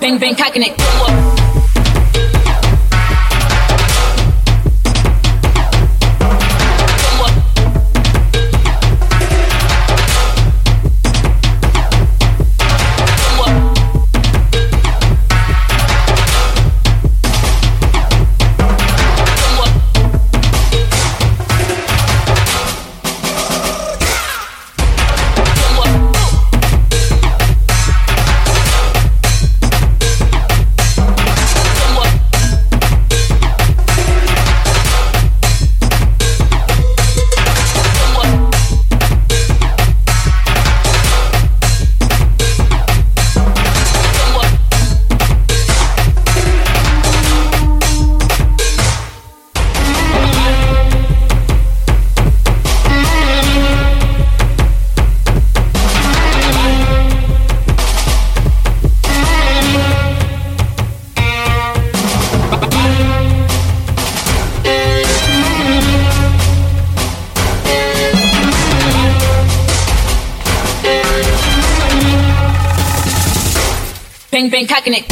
Bang bang cocking it. Cocking it.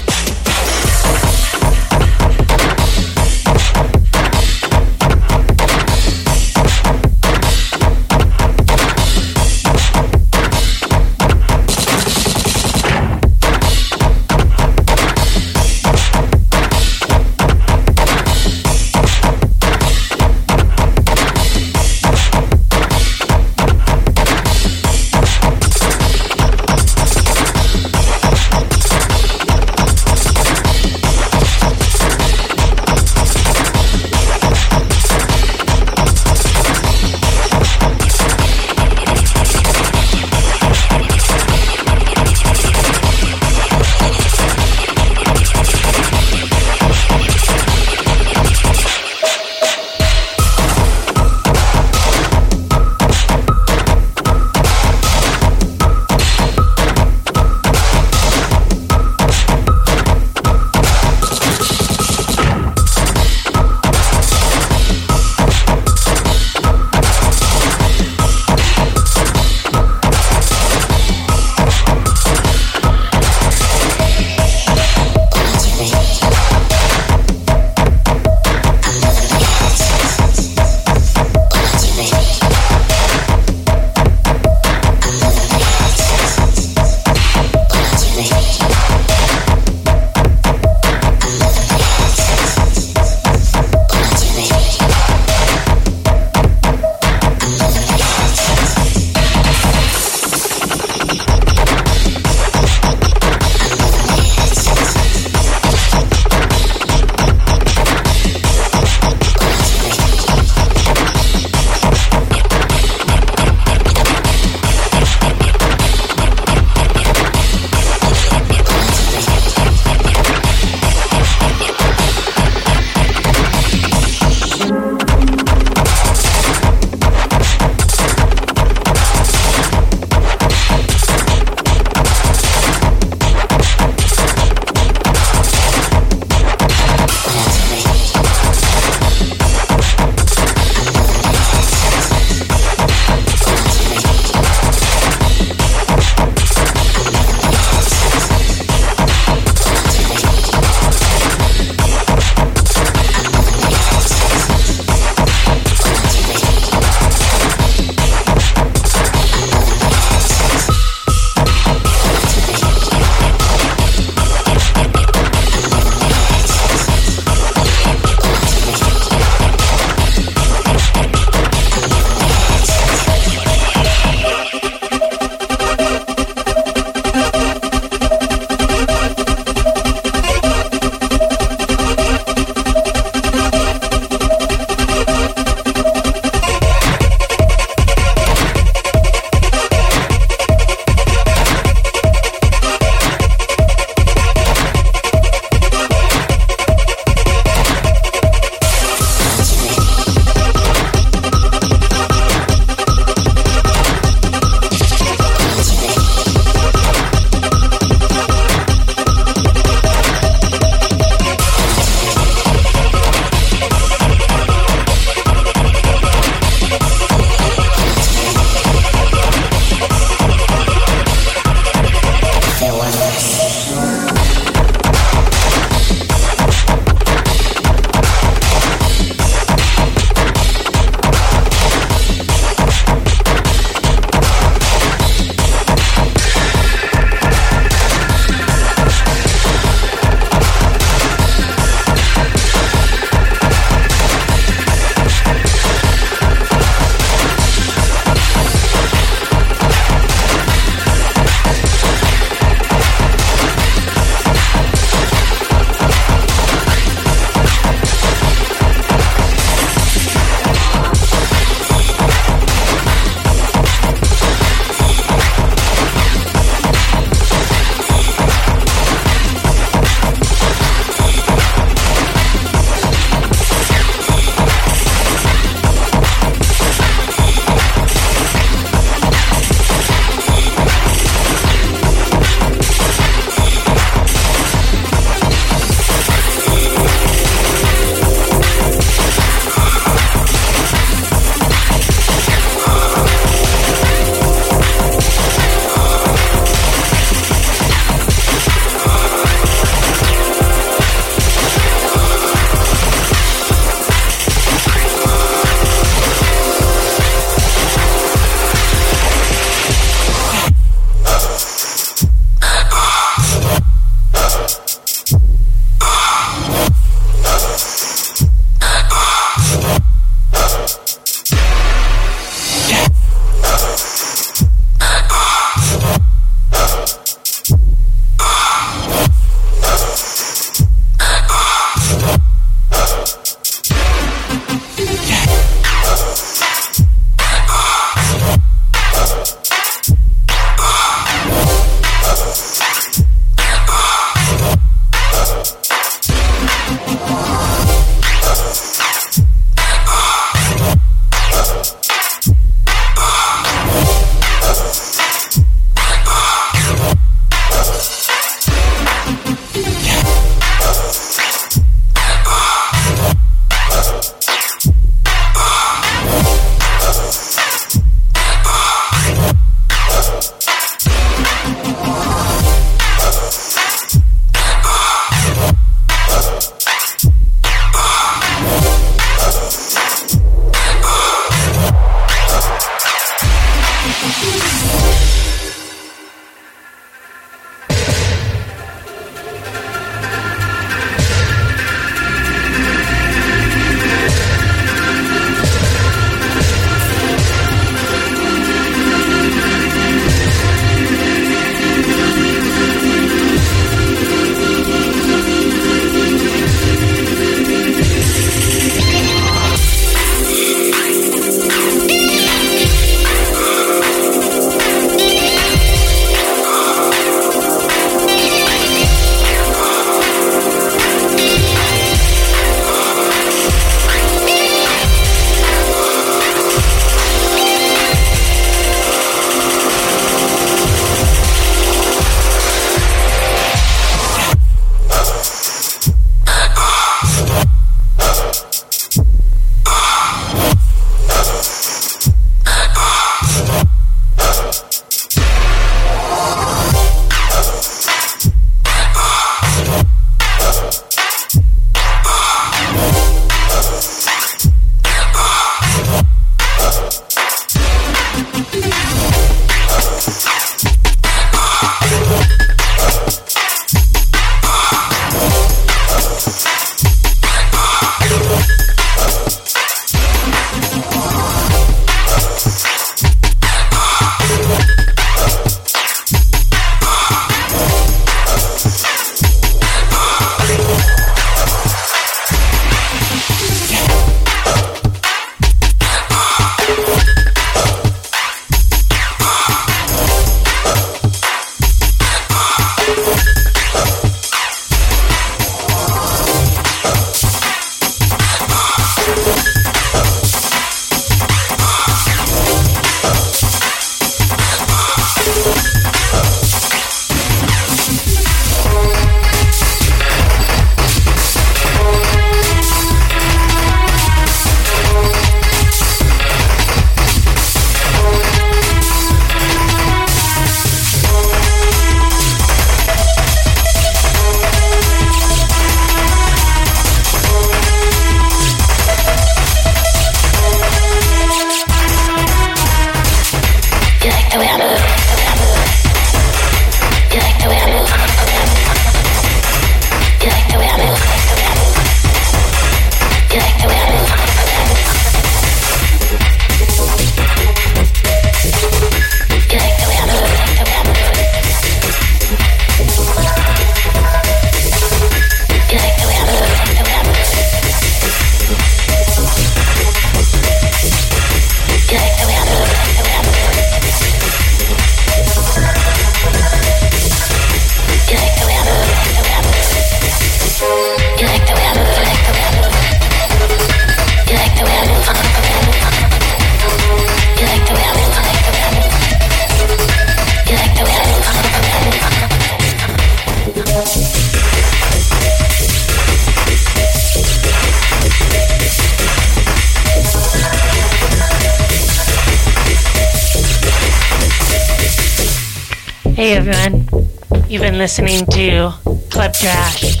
listening to Club Trash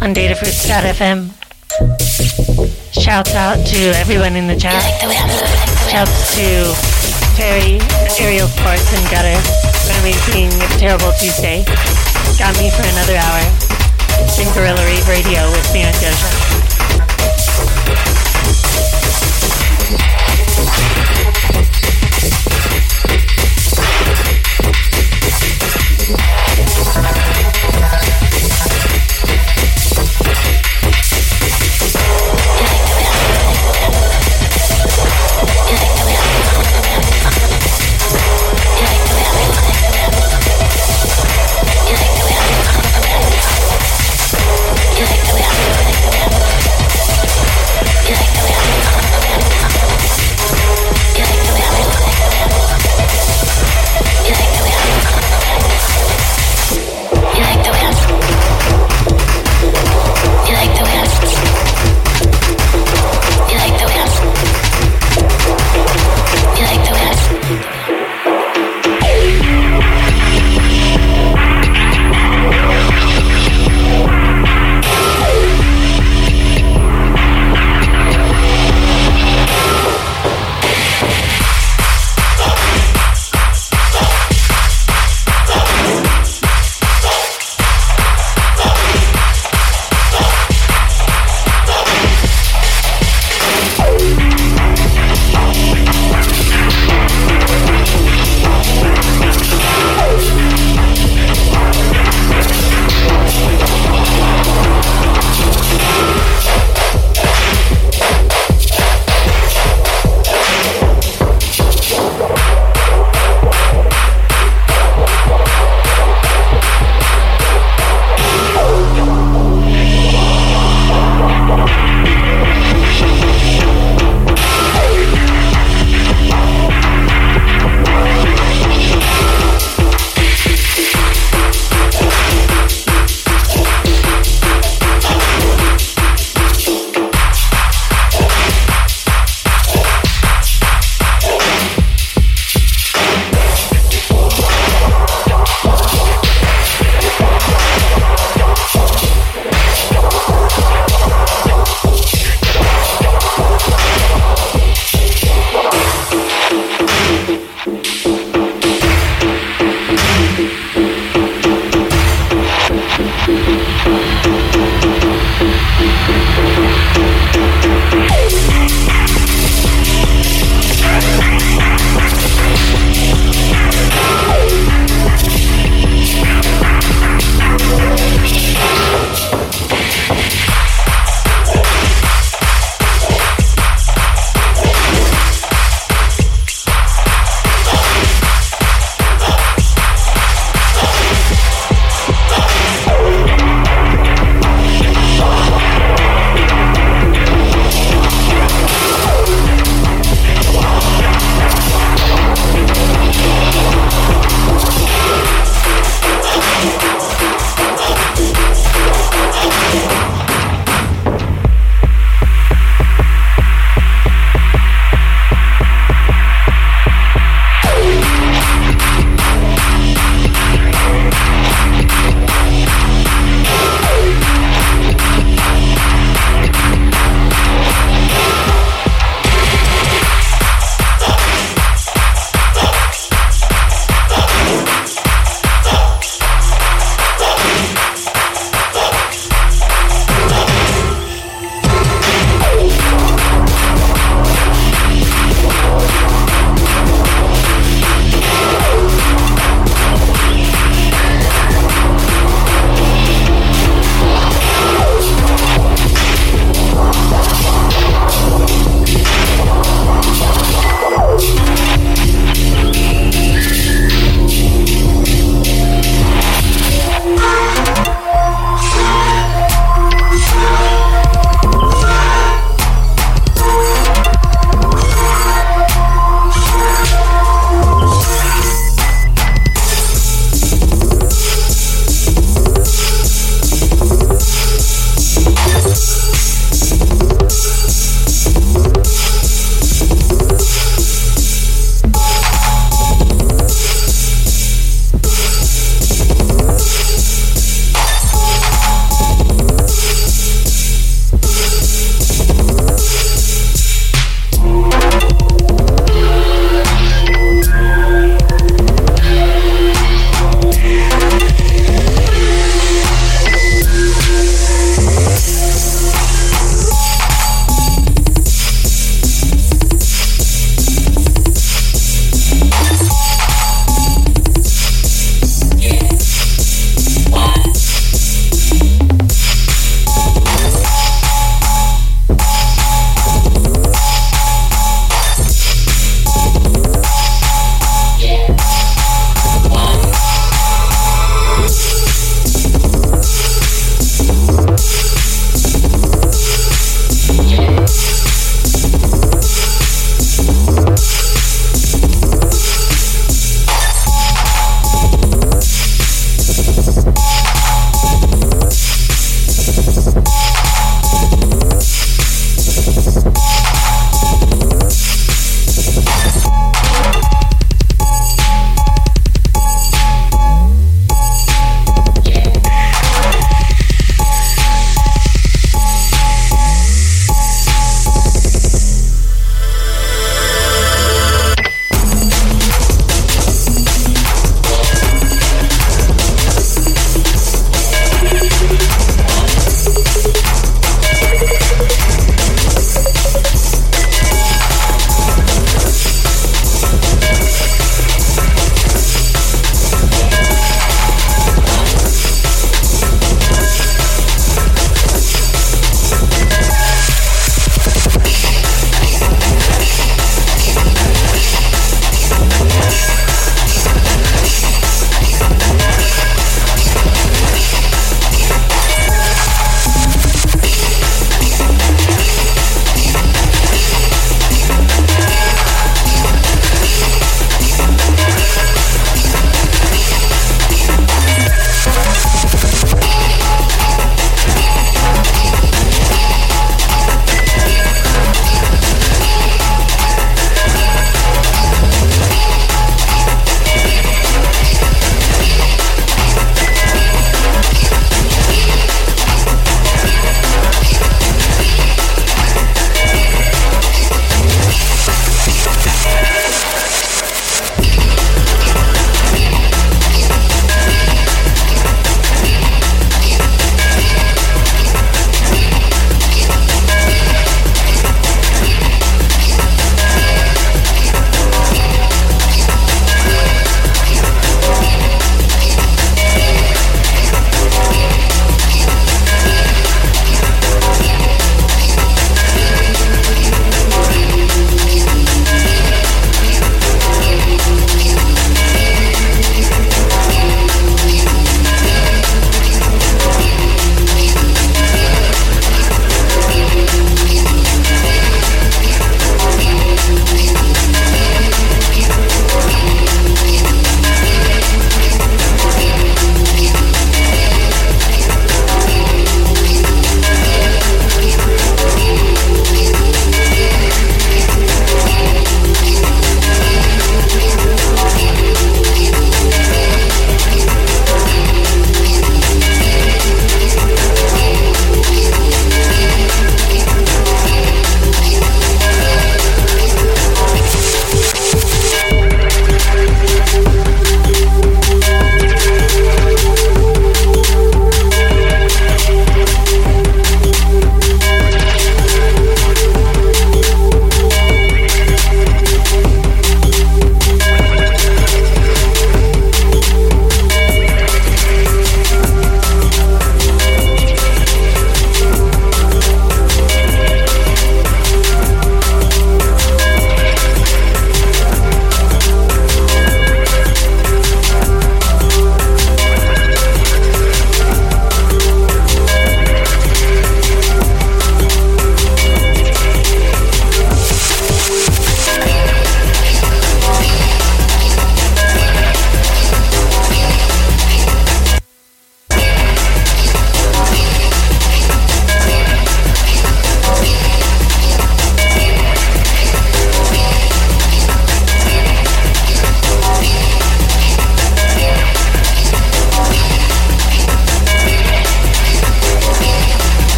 on Datafruits.fm. Shouts out to everyone in the chat. Shouts to Terry, Aerial Sports, and Gutter for an amazing Terrible Tuesday. Got me for another hour. Been Gorilla Rave Radio with me and Doja.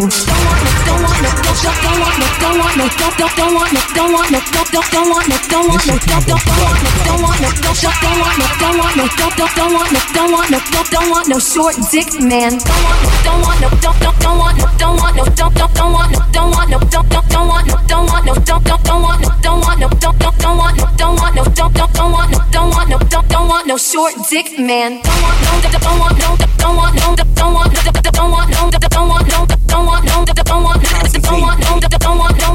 things. Want no, don't want no, don't don't want no, don't want no, don't don't don't want no, don't want no, don't don't want no short dick man. Don't want no, don't want no, don't don't don't want no, don't want no, don't don't don't want no, don't want no, don't don't don't want no, don't want no, don't don't don't want no, don't want no, don't don't don't want no, don't want no, don't don't don't want no, don't want no, don't don't want no short dick man. Don't want no, don't want no, don't want no, don't want no, don't want no, don't want no, don't want no, don't want no, don't want no, don't want no,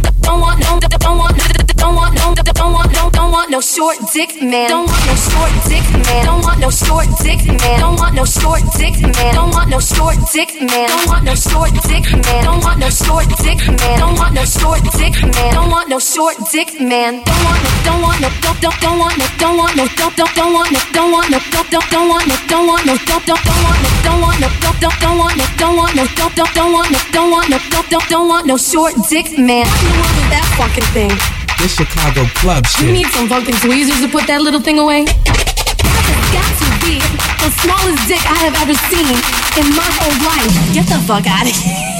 no, don't want short dick man. Don't want no short dick man. Don't want no short dick man. Don't want no short dick man. Don't want no short dick man. Don't want no short dick man. Don't want no short dick man. Don't want no short dick man. Don't want no short dick man. Don't want no don't want no don't don't don't want no don't want no don't don't don't want no don't want no don't don't don't want no don't want no don't don't don't want no don't want no don't don't don't want no don't want no don't don't don't want no don't want no don't don't don't want no short dick man. What in the world is that fucking thing? This Chicago club shit. You need some fucking tweezers to put that little thing away. That has got to be the smallest dick I have ever seen in my whole life. Get the fuck out of here.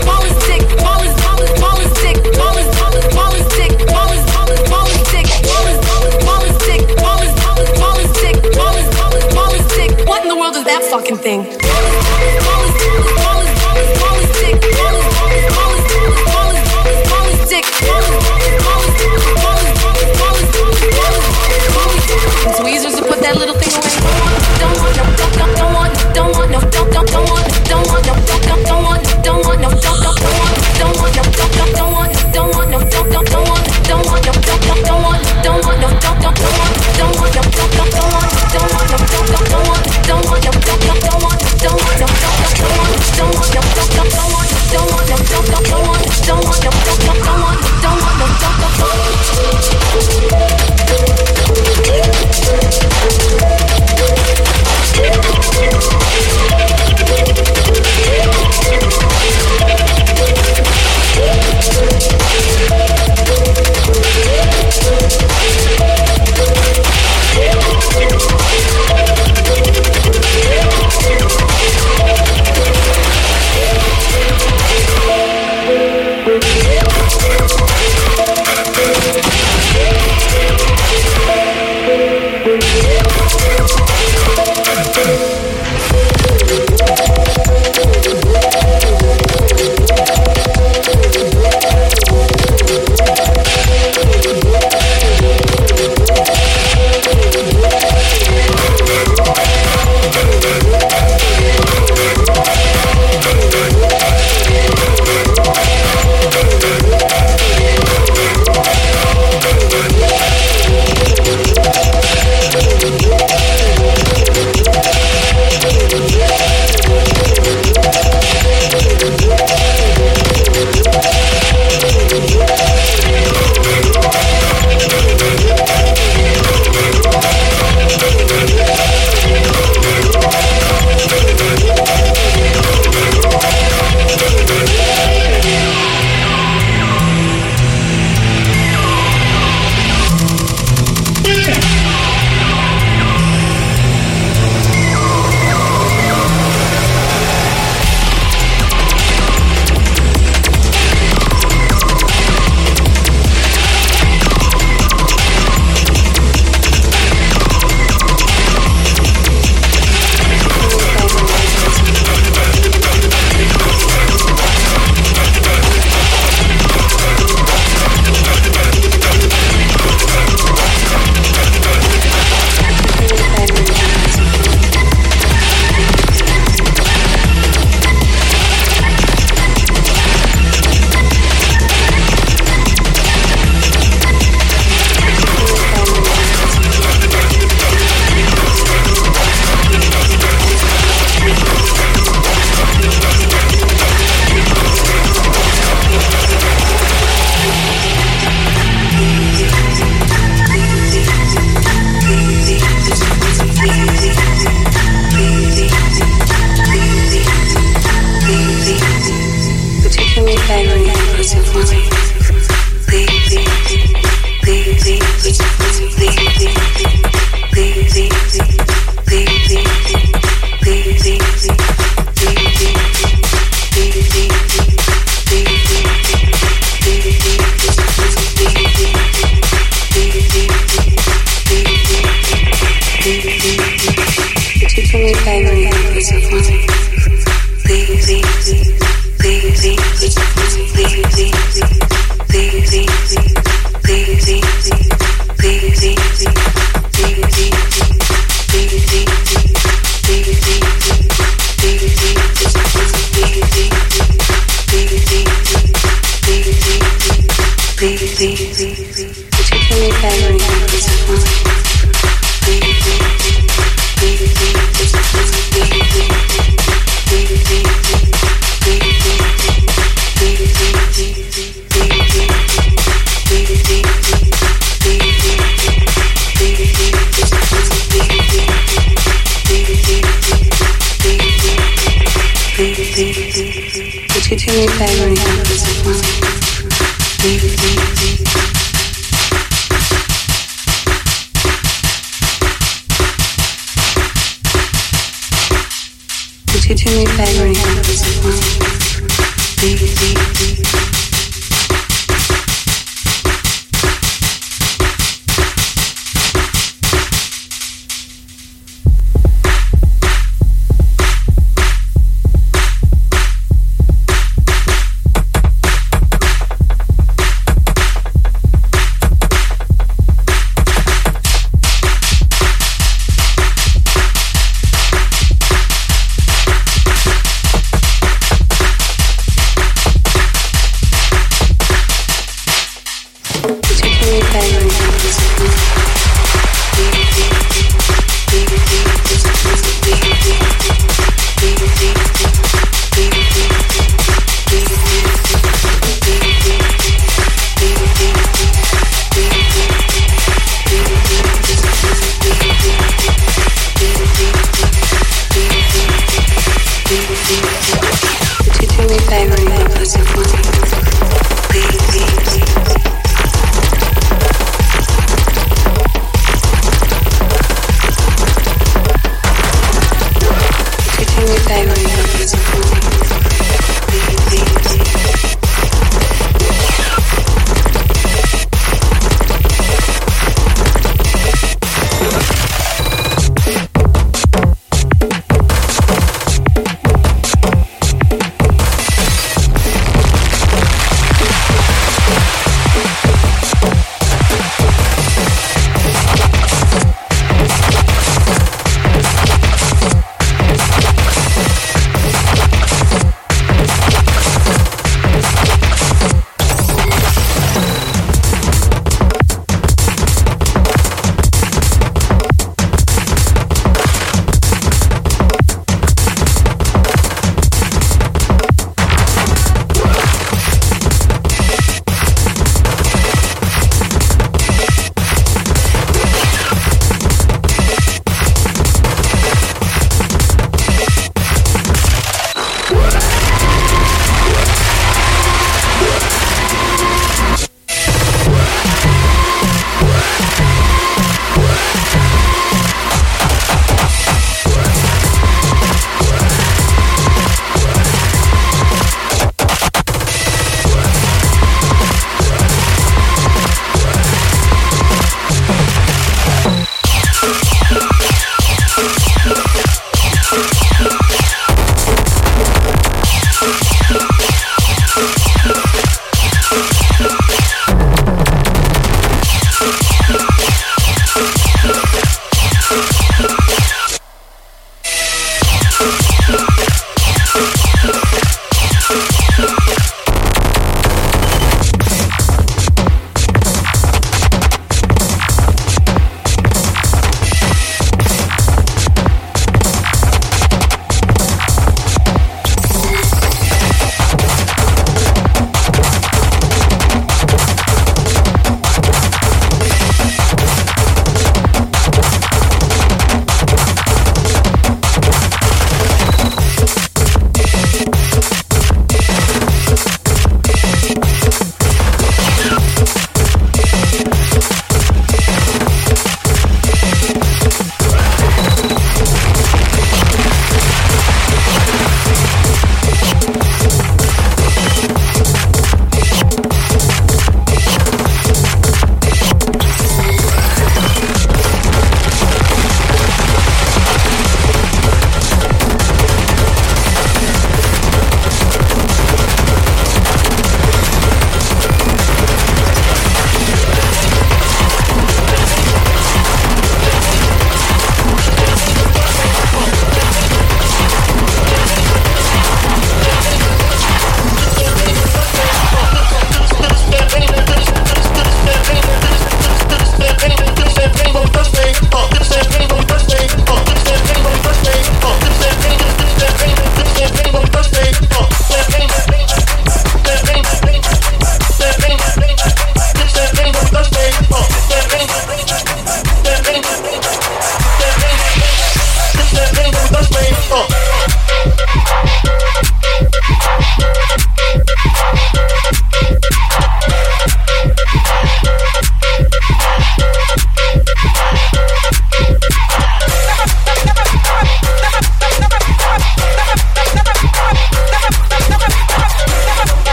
Smallest dick, smallest, smallest, smallest dick, smallest, smallest, smallest dick, smallest, smallest, smallest dick, smallest, smallest, smallest dick, smallest, smallest, smallest dick, smallest, smallest, smallest dick. What in the world is that fucking thing? Smallest, smallest, smallest,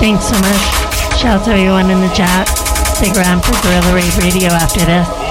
Thanks so much. Shout out to everyone in the chat. Stick around for Gorilla Raid Radio after this.